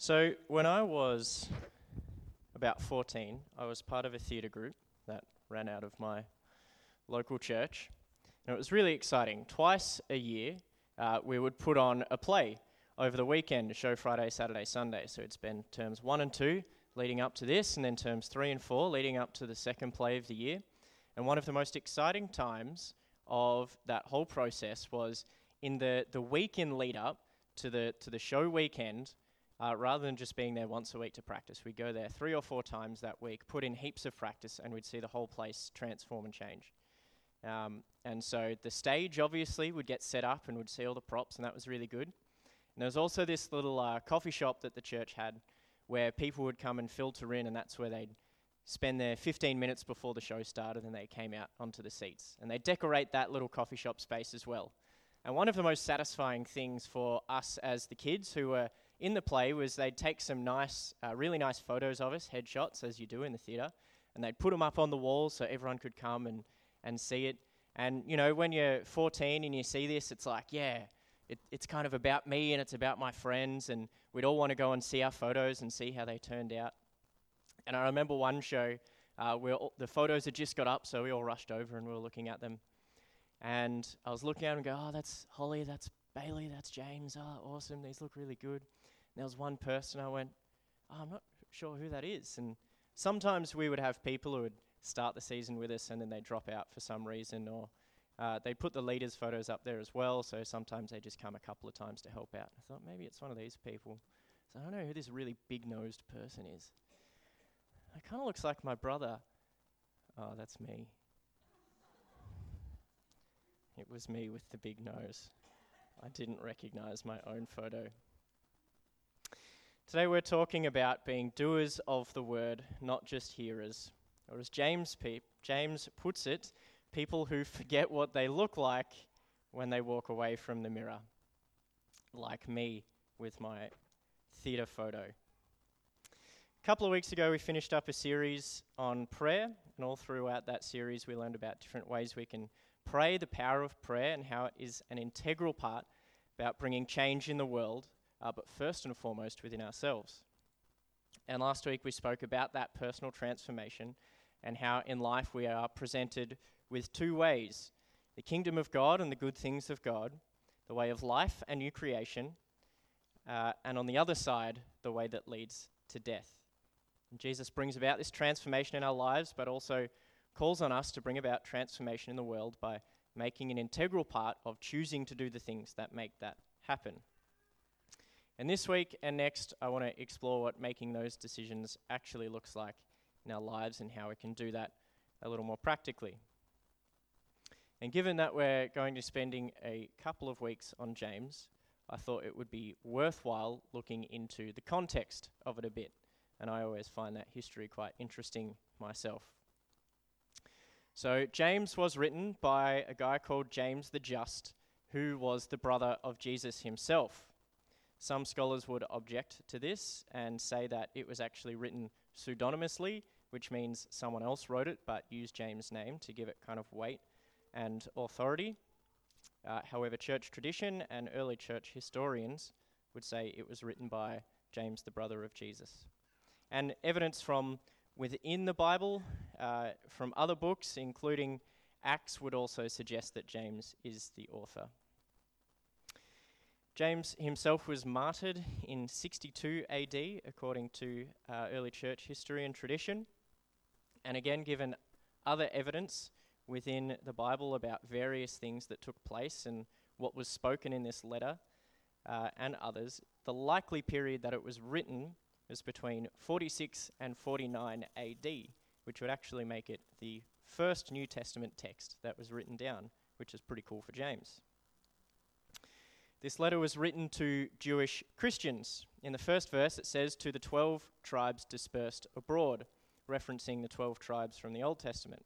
So, when I was about 14, I was part of a theatre group that ran out of my local church. And it was really exciting. Twice a year, uh, we would put on a play over the weekend, a show Friday, Saturday, Sunday. So, it's been terms one and two leading up to this, and then terms three and four leading up to the second play of the year. And one of the most exciting times of that whole process was in the, the weekend lead up to the, to the show weekend uh, rather than just being there once a week to practice. We'd go there three or four times that week, put in heaps of practice, and we'd see the whole place transform and change. Um, and so the stage obviously would get set up and we'd see all the props, and that was really good. And there was also this little uh, coffee shop that the church had where people would come and filter in, and that's where they'd spend their 15 minutes before the show started and they came out onto the seats. And they decorate that little coffee shop space as well. And one of the most satisfying things for us as the kids who were in the play was they'd take some nice, uh, really nice photos of us, headshots, as you do in the theatre, and they'd put them up on the wall so everyone could come and, and see it. And, you know, when you're 14 and you see this, it's like, yeah, it, it's kind of about me and it's about my friends, and we'd all want to go and see our photos and see how they turned out. And I remember one show uh, where all, the photos had just got up, so we all rushed over and we were looking at them. And I was looking at them and go, oh, that's Holly, that's Bailey, that's James, oh, awesome, these look really good there was one person I went, oh, I'm not sure who that is. And sometimes we would have people who would start the season with us and then they drop out for some reason, or uh, they put the leaders' photos up there as well. So sometimes they just come a couple of times to help out. I thought maybe it's one of these people. So I don't know who this really big-nosed person is. It kind of looks like my brother. Oh, that's me. It was me with the big nose. I didn't recognize my own photo. Today we're talking about being doers of the word, not just hearers. Or as James, pe- James puts it, people who forget what they look like when they walk away from the mirror. Like me with my theatre photo. A couple of weeks ago, we finished up a series on prayer, and all throughout that series, we learned about different ways we can pray, the power of prayer, and how it is an integral part about bringing change in the world uh, but first and foremost within ourselves. And last week we spoke about that personal transformation and how in life we are presented with two ways the kingdom of God and the good things of God, the way of life and new creation, uh, and on the other side, the way that leads to death. And Jesus brings about this transformation in our lives, but also calls on us to bring about transformation in the world by making an integral part of choosing to do the things that make that happen. And this week and next, I want to explore what making those decisions actually looks like in our lives and how we can do that a little more practically. And given that we're going to be spending a couple of weeks on James, I thought it would be worthwhile looking into the context of it a bit. And I always find that history quite interesting myself. So, James was written by a guy called James the Just, who was the brother of Jesus himself. Some scholars would object to this and say that it was actually written pseudonymously, which means someone else wrote it but used James' name to give it kind of weight and authority. Uh, however, church tradition and early church historians would say it was written by James, the brother of Jesus. And evidence from within the Bible, uh, from other books, including Acts, would also suggest that James is the author. James himself was martyred in 62 AD, according to uh, early church history and tradition. And again, given other evidence within the Bible about various things that took place and what was spoken in this letter uh, and others, the likely period that it was written was between 46 and 49 AD, which would actually make it the first New Testament text that was written down, which is pretty cool for James. This letter was written to Jewish Christians. In the first verse, it says, To the 12 tribes dispersed abroad, referencing the 12 tribes from the Old Testament.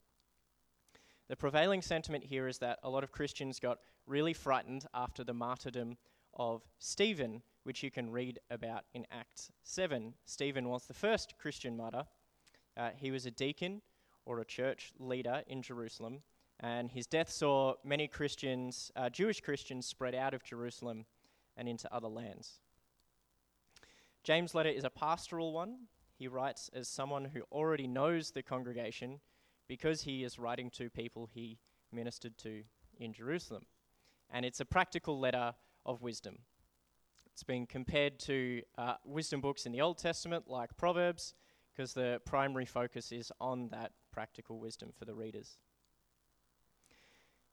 The prevailing sentiment here is that a lot of Christians got really frightened after the martyrdom of Stephen, which you can read about in Acts 7. Stephen was the first Christian martyr. Uh, he was a deacon or a church leader in Jerusalem, and his death saw many Christians, uh, Jewish Christians, spread out of Jerusalem and into other lands. James' letter is a pastoral one. He writes as someone who already knows the congregation because he is writing to people he ministered to in Jerusalem. And it's a practical letter of wisdom. It's been compared to uh, wisdom books in the Old Testament, like Proverbs, because the primary focus is on that practical wisdom for the readers.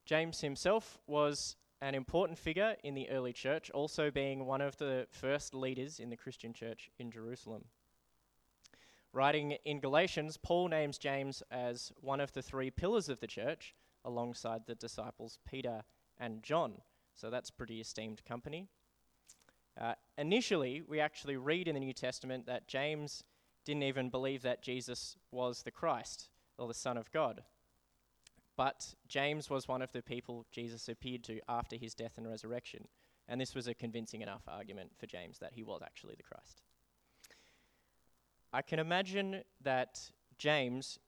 James himself was an important figure in the early church, also being one of the first leaders in the Christian church in Jerusalem. Writing in Galatians, Paul names James as one of the three pillars of the church, alongside the disciples Peter and John. So that's pretty esteemed company. Uh, initially, we actually read in the New Testament that James didn't even believe that Jesus was the Christ or the Son of God. But James was one of the people Jesus appeared to after his death and resurrection. And this was a convincing enough argument for James that he was actually the Christ. I can imagine that James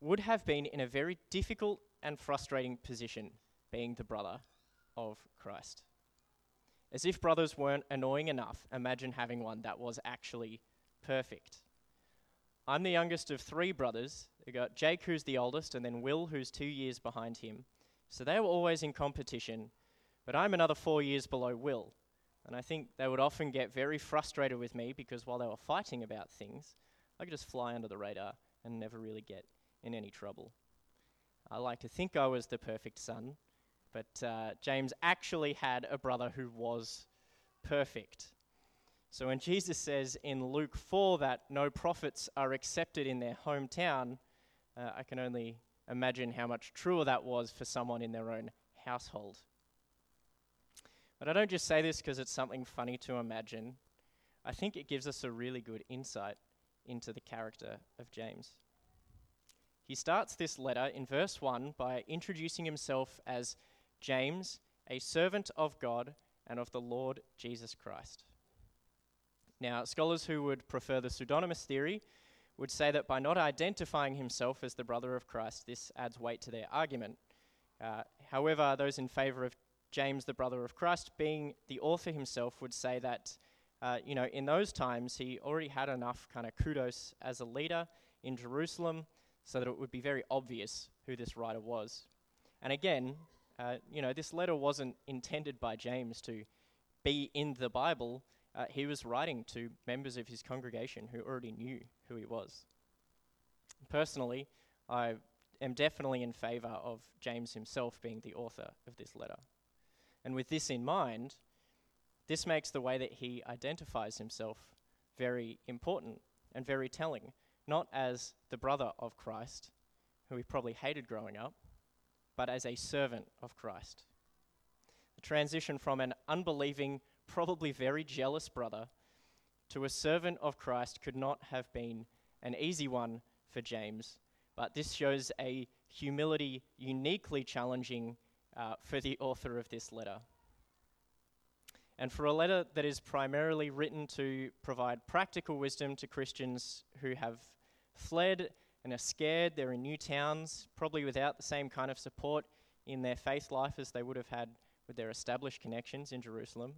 would have been in a very difficult and frustrating position being the brother of Christ. As if brothers weren't annoying enough, imagine having one that was actually perfect. I'm the youngest of three brothers. We got Jake, who's the oldest, and then Will, who's two years behind him. So they were always in competition, but I'm another four years below Will. And I think they would often get very frustrated with me because while they were fighting about things, I could just fly under the radar and never really get in any trouble. I like to think I was the perfect son, but uh, James actually had a brother who was perfect. So when Jesus says in Luke 4 that no prophets are accepted in their hometown, uh, I can only imagine how much truer that was for someone in their own household. But I don't just say this because it's something funny to imagine. I think it gives us a really good insight into the character of James. He starts this letter in verse 1 by introducing himself as James, a servant of God and of the Lord Jesus Christ. Now, scholars who would prefer the pseudonymous theory would say that by not identifying himself as the brother of Christ, this adds weight to their argument. Uh, however, those in favor of James, the brother of Christ, being the author himself, would say that, uh, you know, in those times he already had enough kind of kudos as a leader in Jerusalem so that it would be very obvious who this writer was. And again, uh, you know, this letter wasn't intended by James to be in the Bible. Uh, he was writing to members of his congregation who already knew who he was. Personally, I am definitely in favor of James himself being the author of this letter. And with this in mind, this makes the way that he identifies himself very important and very telling not as the brother of Christ, who he probably hated growing up, but as a servant of Christ. The transition from an unbelieving, probably very jealous brother to a servant of Christ could not have been an easy one for James, but this shows a humility uniquely challenging uh, for the author of this letter. And for a letter that is primarily written to provide practical wisdom to Christians who have fled and are scared. They're in new towns, probably without the same kind of support in their faith life as they would have had with their established connections in Jerusalem.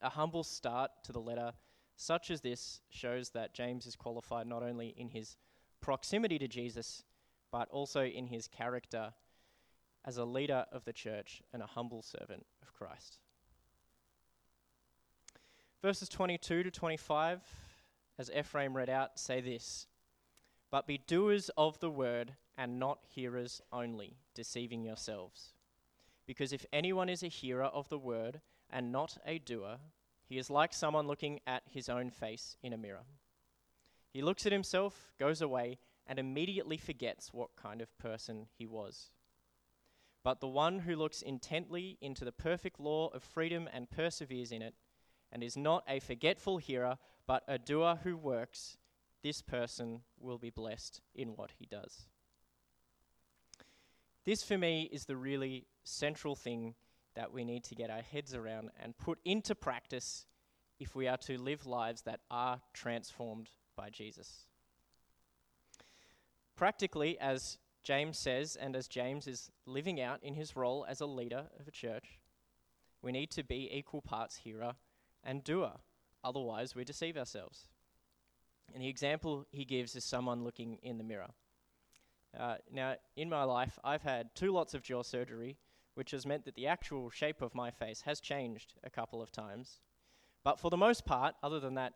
A humble start to the letter, such as this, shows that James is qualified not only in his proximity to Jesus, but also in his character as a leader of the church and a humble servant of Christ. Verses 22 to 25, as Ephraim read out, say this but be doers of the word and not hearers only, deceiving yourselves. Because if anyone is a hearer of the word and not a doer, he is like someone looking at his own face in a mirror. He looks at himself, goes away, and immediately forgets what kind of person he was. But the one who looks intently into the perfect law of freedom and perseveres in it, and is not a forgetful hearer, but a doer who works, this person will be blessed in what he does. This, for me, is the really central thing that we need to get our heads around and put into practice if we are to live lives that are transformed by Jesus. Practically, as James says, and as James is living out in his role as a leader of a church, we need to be equal parts hearer and doer Otherwise, we deceive ourselves. And the example he gives is someone looking in the mirror. Uh, now, in my life, I've had two lots of jaw surgery, which has meant that the actual shape of my face has changed a couple of times. But for the most part, other than that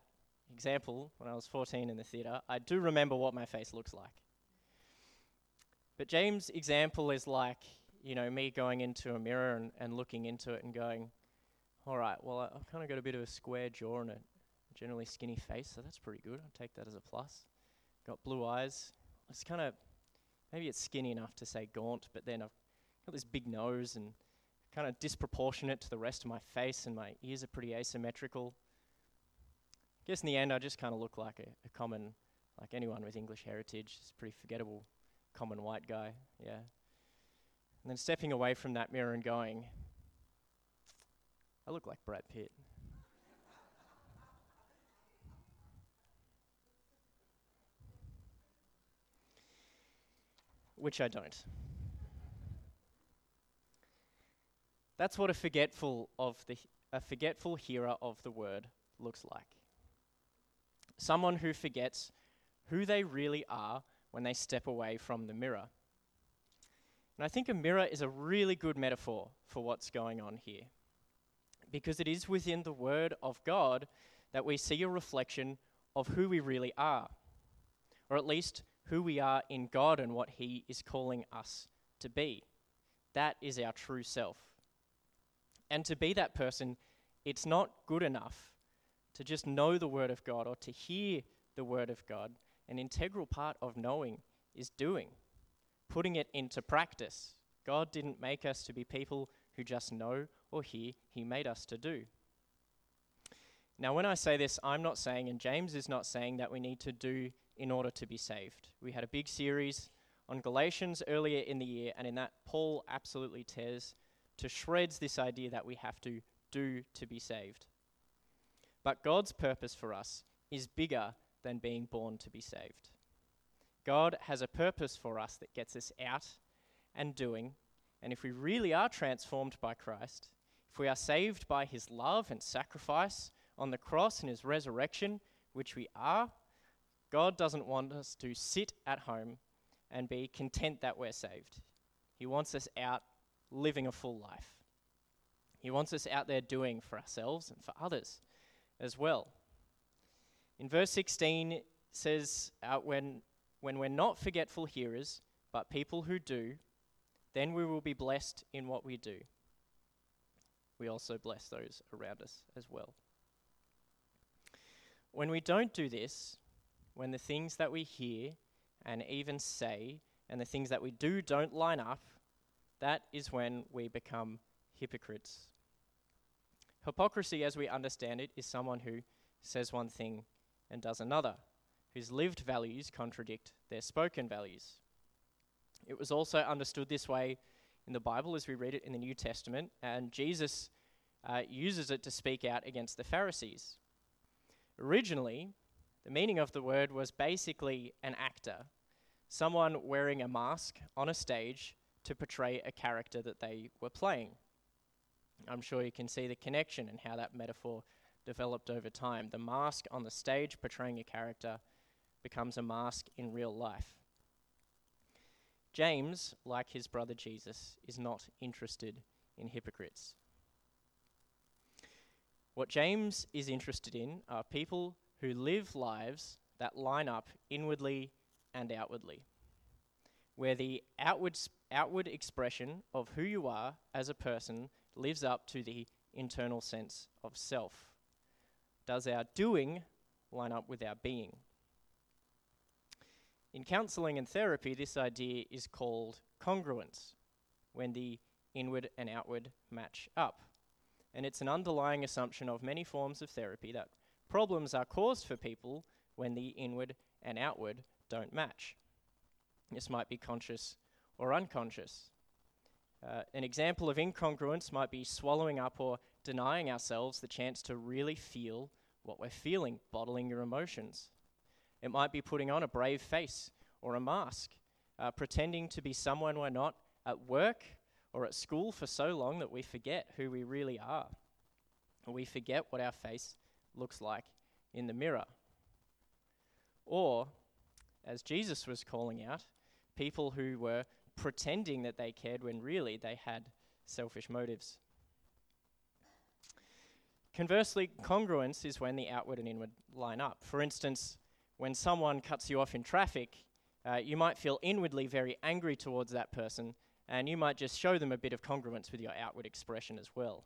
example when I was 14 in the theatre, I do remember what my face looks like. But James' example is like, you know, me going into a mirror and, and looking into it and going, all right, well, I, have kind of got a bit of a square jaw and a generally skinny face, so that's pretty good. I'll take that as a plus. Got blue eyes. It's kind of, maybe it's skinny enough to say gaunt, but then I've got this big nose and kind of disproportionate to the rest of my face, and my ears are pretty asymmetrical. I guess in the end, I just kind of look like a, a common, like anyone with English heritage. A pretty forgettable, common white guy, yeah. And then stepping away from that mirror and going, I look like Brad Pitt. Which I don't. That's what a forgetful of the a forgetful hearer of the word looks like. Someone who forgets who they really are when they step away from the mirror. And I think a mirror is a really good metaphor for what's going on here because it is within the Word of God that we see a reflection of who we really are, or at least who we are in God and what He is calling us to be. That is our true self. And to be that person, it's not good enough to just know the Word of God or to hear the Word of God. An integral part of knowing is doing, putting it into practice. God didn't make us to be people who just know or hear, he made us to do. Now, when I say this, I'm not saying, and James is not saying, that we need to do in order to be saved. We had a big series on Galatians earlier in the year, and in that, Paul absolutely tears to shreds this idea that we have to do to be saved. But God's purpose for us is bigger than being born to be saved. God has a purpose for us that gets us out and doing and if we really are transformed by Christ, if we are saved by his love and sacrifice on the cross and his resurrection, which we are, God doesn't want us to sit at home and be content that we're saved. He wants us out living a full life. He wants us out there doing for ourselves and for others as well. In verse 16 says, uh, when, when we're not forgetful hearers, but people who do, then we will be blessed in what we do. We also bless those around us as well. When we don't do this, when the things that we hear and even say and the things that we do don't line up, that is when we become hypocrites. Hypocrisy, as we understand it, is someone who says one thing and does another, whose lived values contradict their spoken values. It was also understood this way in the Bible as we read it in the New Testament, and Jesus uh, uses it to speak out against the Pharisees. Originally, the meaning of the word was basically an actor, someone wearing a mask on a stage to portray a character that they were playing. I'm sure you can see the connection and how that metaphor developed over time. The mask on the stage portraying a character becomes a mask in real life. James, like his brother Jesus, is not interested in hypocrites. What James is interested in are people who live lives that line up inwardly and outwardly, where the outward, outward expression of who you are as a person lives up to the internal sense of self. Does our doing line up with our being? In counseling and therapy, this idea is called congruence, when the inward and outward match up. And it's an underlying assumption of many forms of therapy that problems are caused for people when the inward and outward don't match. This might be conscious or unconscious. Uh, an example of incongruence might be swallowing up or denying ourselves the chance to really feel what we're feeling, bottling your emotions. It might be putting on a brave face or a mask, uh, pretending to be someone we're not at work or at school for so long that we forget who we really are. We forget what our face looks like in the mirror. Or, as Jesus was calling out, people who were pretending that they cared when really they had selfish motives. Conversely, congruence is when the outward and inward line up. For instance, when someone cuts you off in traffic, uh, you might feel inwardly very angry towards that person, and you might just show them a bit of congruence with your outward expression as well.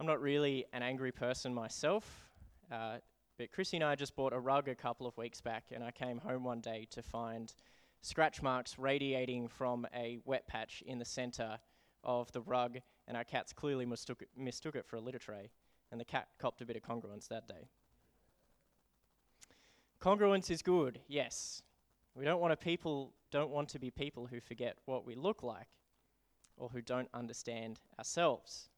I'm not really an angry person myself, uh, but Chrissy and I just bought a rug a couple of weeks back, and I came home one day to find scratch marks radiating from a wet patch in the center of the rug, and our cats clearly mistook it, mistook it for a litter tray, and the cat copped a bit of congruence that day. Congruence is good, yes. We don't want to people don't want to be people who forget what we look like or who don't understand ourselves.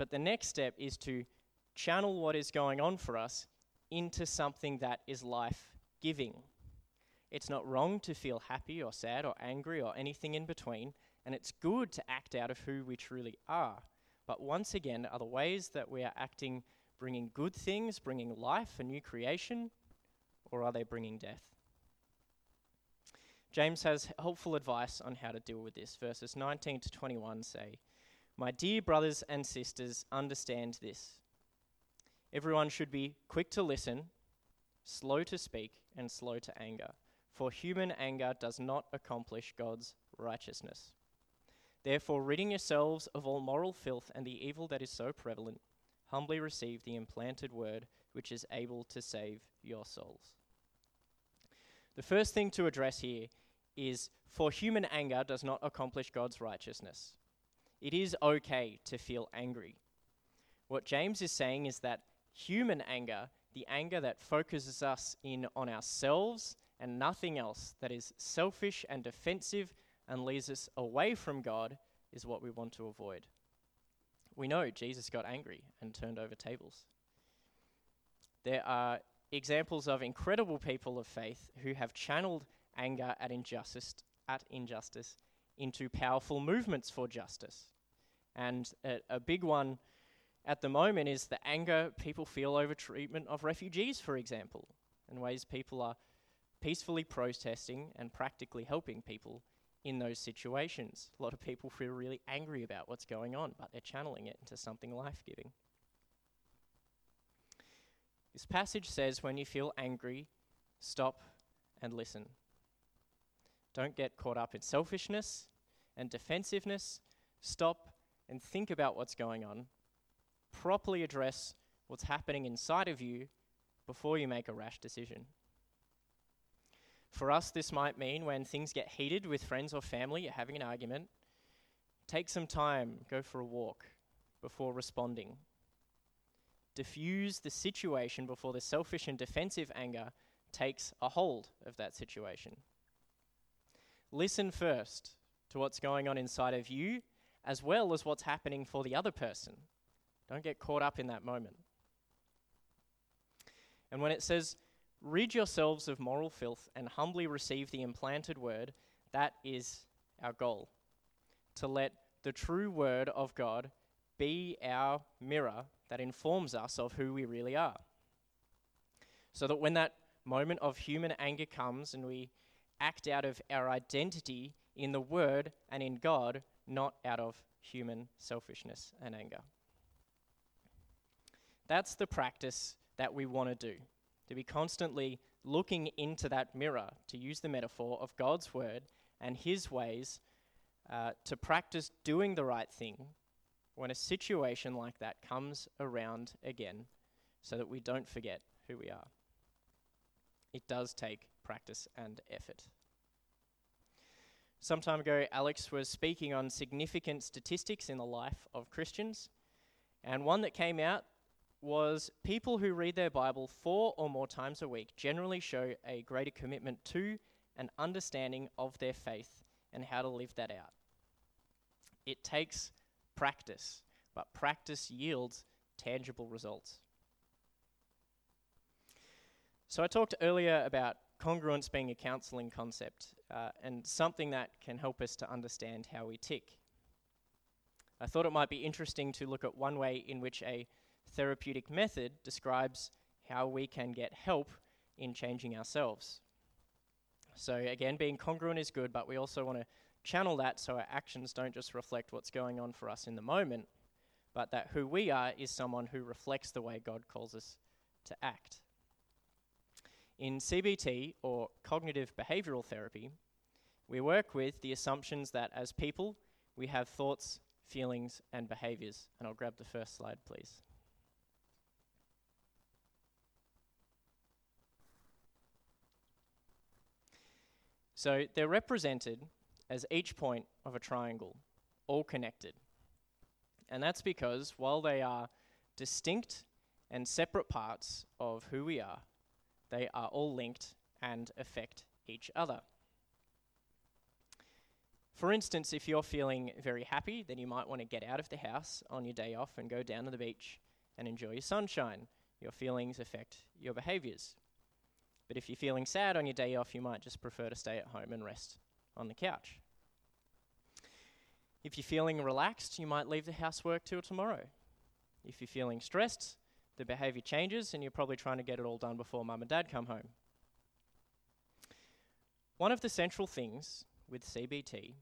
But the next step is to channel what is going on for us into something that is life giving. It's not wrong to feel happy or sad or angry or anything in between, and it's good to act out of who we truly are. But once again, are the ways that we are acting bringing good things, bringing life, a new creation, or are they bringing death? James has helpful advice on how to deal with this. Verses 19 to 21 say, My dear brothers and sisters, understand this. Everyone should be quick to listen, slow to speak, and slow to anger, for human anger does not accomplish God's righteousness. Therefore, ridding yourselves of all moral filth and the evil that is so prevalent, humbly receive the implanted word which is able to save your souls. The first thing to address here is for human anger does not accomplish God's righteousness. It is okay to feel angry. What James is saying is that human anger, the anger that focuses us in on ourselves and nothing else, that is selfish and defensive and leads us away from God, is what we want to avoid. We know Jesus got angry and turned over tables. There are examples of incredible people of faith who have channeled anger at injustice, at injustice into powerful movements for justice. And a, a big one at the moment is the anger people feel over treatment of refugees, for example, and ways people are peacefully protesting and practically helping people in those situations. A lot of people feel really angry about what's going on, but they're channeling it into something life giving. This passage says when you feel angry, stop and listen. Don't get caught up in selfishness and defensiveness. Stop and think about what's going on. Properly address what's happening inside of you before you make a rash decision. For us, this might mean when things get heated with friends or family, you're having an argument, take some time, go for a walk before responding diffuse the situation before the selfish and defensive anger takes a hold of that situation. Listen first to what's going on inside of you, as well as what's happening for the other person. Don't get caught up in that moment. And when it says, rid yourselves of moral filth and humbly receive the implanted word, that is our goal. To let the true word of God be our mirror that informs us of who we really are. So that when that moment of human anger comes and we act out of our identity in the Word and in God, not out of human selfishness and anger. That's the practice that we want to do, to be constantly looking into that mirror, to use the metaphor of God's Word and His ways uh, to practice doing the right thing when a situation like that comes around again so that we don't forget who we are. It does take practice and effort. Some time ago, Alex was speaking on significant statistics in the life of Christians, and one that came out was people who read their Bible four or more times a week generally show a greater commitment to and understanding of their faith and how to live that out. It takes practice, but practice yields tangible results. So, I talked earlier about congruence being a counseling concept uh, and something that can help us to understand how we tick. I thought it might be interesting to look at one way in which a therapeutic method describes how we can get help in changing ourselves. So, again, being congruent is good, but we also want to channel that so our actions don't just reflect what's going on for us in the moment, but that who we are is someone who reflects the way God calls us to act. In CBT, or cognitive behavioral therapy, we work with the assumptions that as people, we have thoughts, feelings, and behaviors. And I'll grab the first slide, please. So they're represented as each point of a triangle, all connected. And that's because while they are distinct and separate parts of who we are, they are all linked and affect each other. For instance, if you're feeling very happy, then you might want to get out of the house on your day off and go down to the beach and enjoy your sunshine. Your feelings affect your behaviors. But if you're feeling sad on your day off, you might just prefer to stay at home and rest on the couch. If you're feeling relaxed, you might leave the housework till tomorrow. If you're feeling stressed, the behavior changes and you're probably trying to get it all done before mum and dad come home. One of the central things with CBT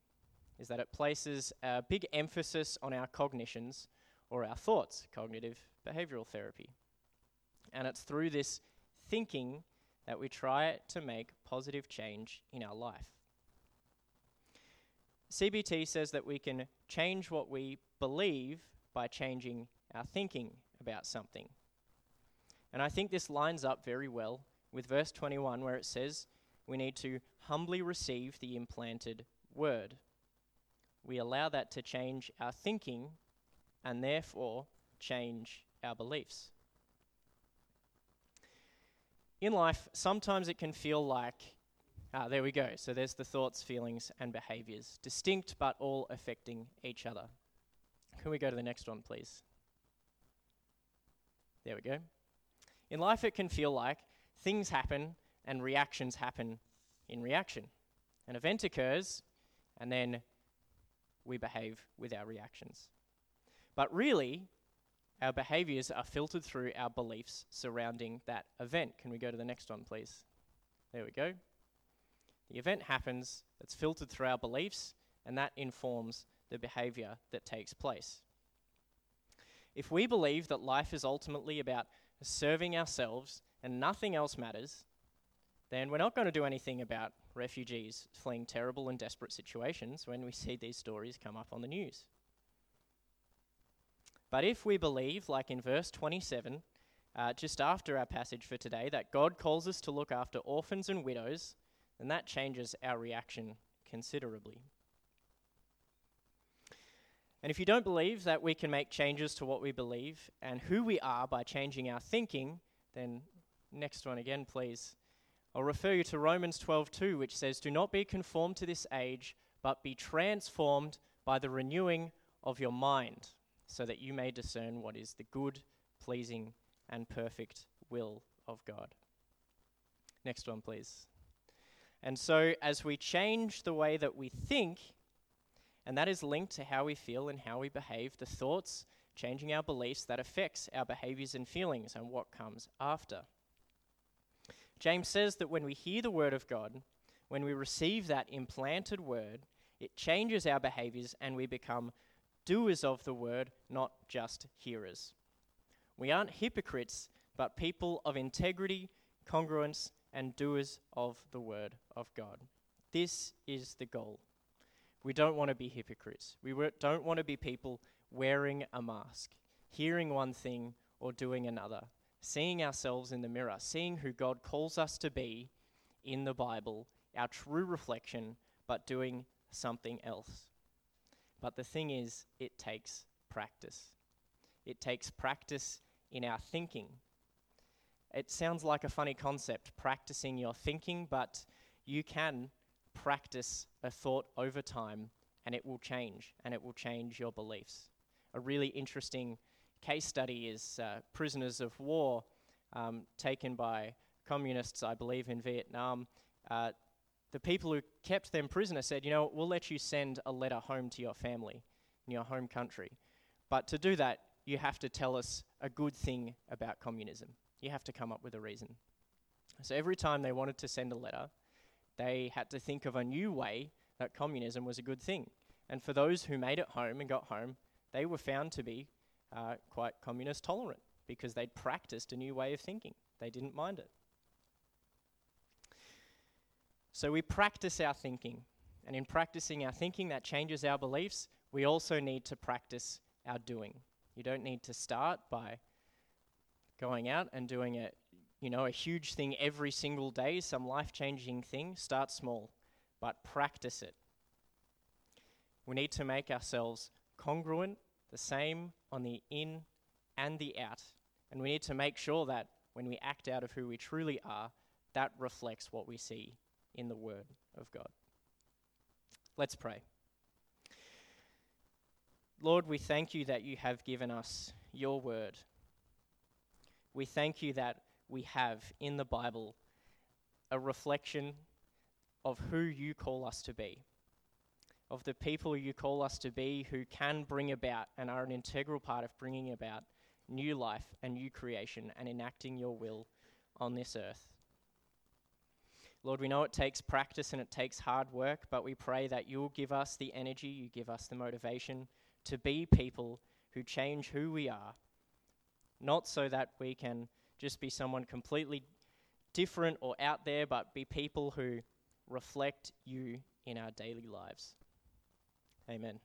is that it places a big emphasis on our cognitions or our thoughts, cognitive behavioral therapy. And it's through this thinking that we try to make positive change in our life. CBT says that we can change what we believe by changing our thinking about something. And I think this lines up very well with verse 21, where it says we need to humbly receive the implanted word. We allow that to change our thinking and therefore change our beliefs. In life, sometimes it can feel like, ah, there we go. So there's the thoughts, feelings, and behaviors, distinct but all affecting each other. Can we go to the next one, please? There we go. In life, it can feel like things happen and reactions happen in reaction. An event occurs, and then we behave with our reactions. But really, our behaviors are filtered through our beliefs surrounding that event. Can we go to the next one, please? There we go. The event happens, it's filtered through our beliefs, and that informs the behavior that takes place. If we believe that life is ultimately about serving ourselves and nothing else matters, then we're not going to do anything about refugees fleeing terrible and desperate situations when we see these stories come up on the news. But if we believe, like in verse 27, uh, just after our passage for today, that God calls us to look after orphans and widows, then that changes our reaction considerably. And if you don't believe that we can make changes to what we believe and who we are by changing our thinking, then next one again, please. I'll refer you to Romans 12:2, which says, "Do not be conformed to this age, but be transformed by the renewing of your mind, so that you may discern what is the good, pleasing, and perfect will of God." Next one, please. And so, as we change the way that we think, and that is linked to how we feel and how we behave, the thoughts, changing our beliefs, that affects our behaviors and feelings and what comes after. James says that when we hear the word of God, when we receive that implanted word, it changes our behaviors and we become doers of the word, not just hearers. We aren't hypocrites, but people of integrity, congruence, and doers of the word of God. This is the goal. We don't want to be hypocrites. We don't want to be people wearing a mask, hearing one thing or doing another, seeing ourselves in the mirror, seeing who God calls us to be in the Bible, our true reflection, but doing something else. But the thing is, it takes practice. It takes practice in our thinking. It sounds like a funny concept, practicing your thinking, but you can practice a thought over time and it will change and it will change your beliefs. A really interesting case study is uh, prisoners of war um, taken by communists, I believe, in Vietnam. Uh, the people who kept them prisoner said, You know, we'll let you send a letter home to your family in your home country. But to do that, you have to tell us a good thing about communism. You have to come up with a reason. So every time they wanted to send a letter, they had to think of a new way that communism was a good thing. And for those who made it home and got home, they were found to be uh, quite communist tolerant because they'd practiced a new way of thinking. They didn't mind it. So we practice our thinking. And in practicing our thinking that changes our beliefs, we also need to practice our doing. You don't need to start by going out and doing a, you know, a huge thing every single day, some life-changing thing. Start small, but practice it. We need to make ourselves congruent, the same on the in and the out. And we need to make sure that when we act out of who we truly are, that reflects what we see in the Word of God. Let's pray. Lord, we thank you that you have given us your Word. We thank you that we have in the Bible a reflection of who you call us to be of the people you call us to be who can bring about and are an integral part of bringing about new life and new creation and enacting your will on this earth. Lord, we know it takes practice and it takes hard work, but we pray that you'll give us the energy, you give us the motivation to be people who change who we are, not so that we can just be someone completely different or out there, but be people who reflect you in our daily lives. Amen.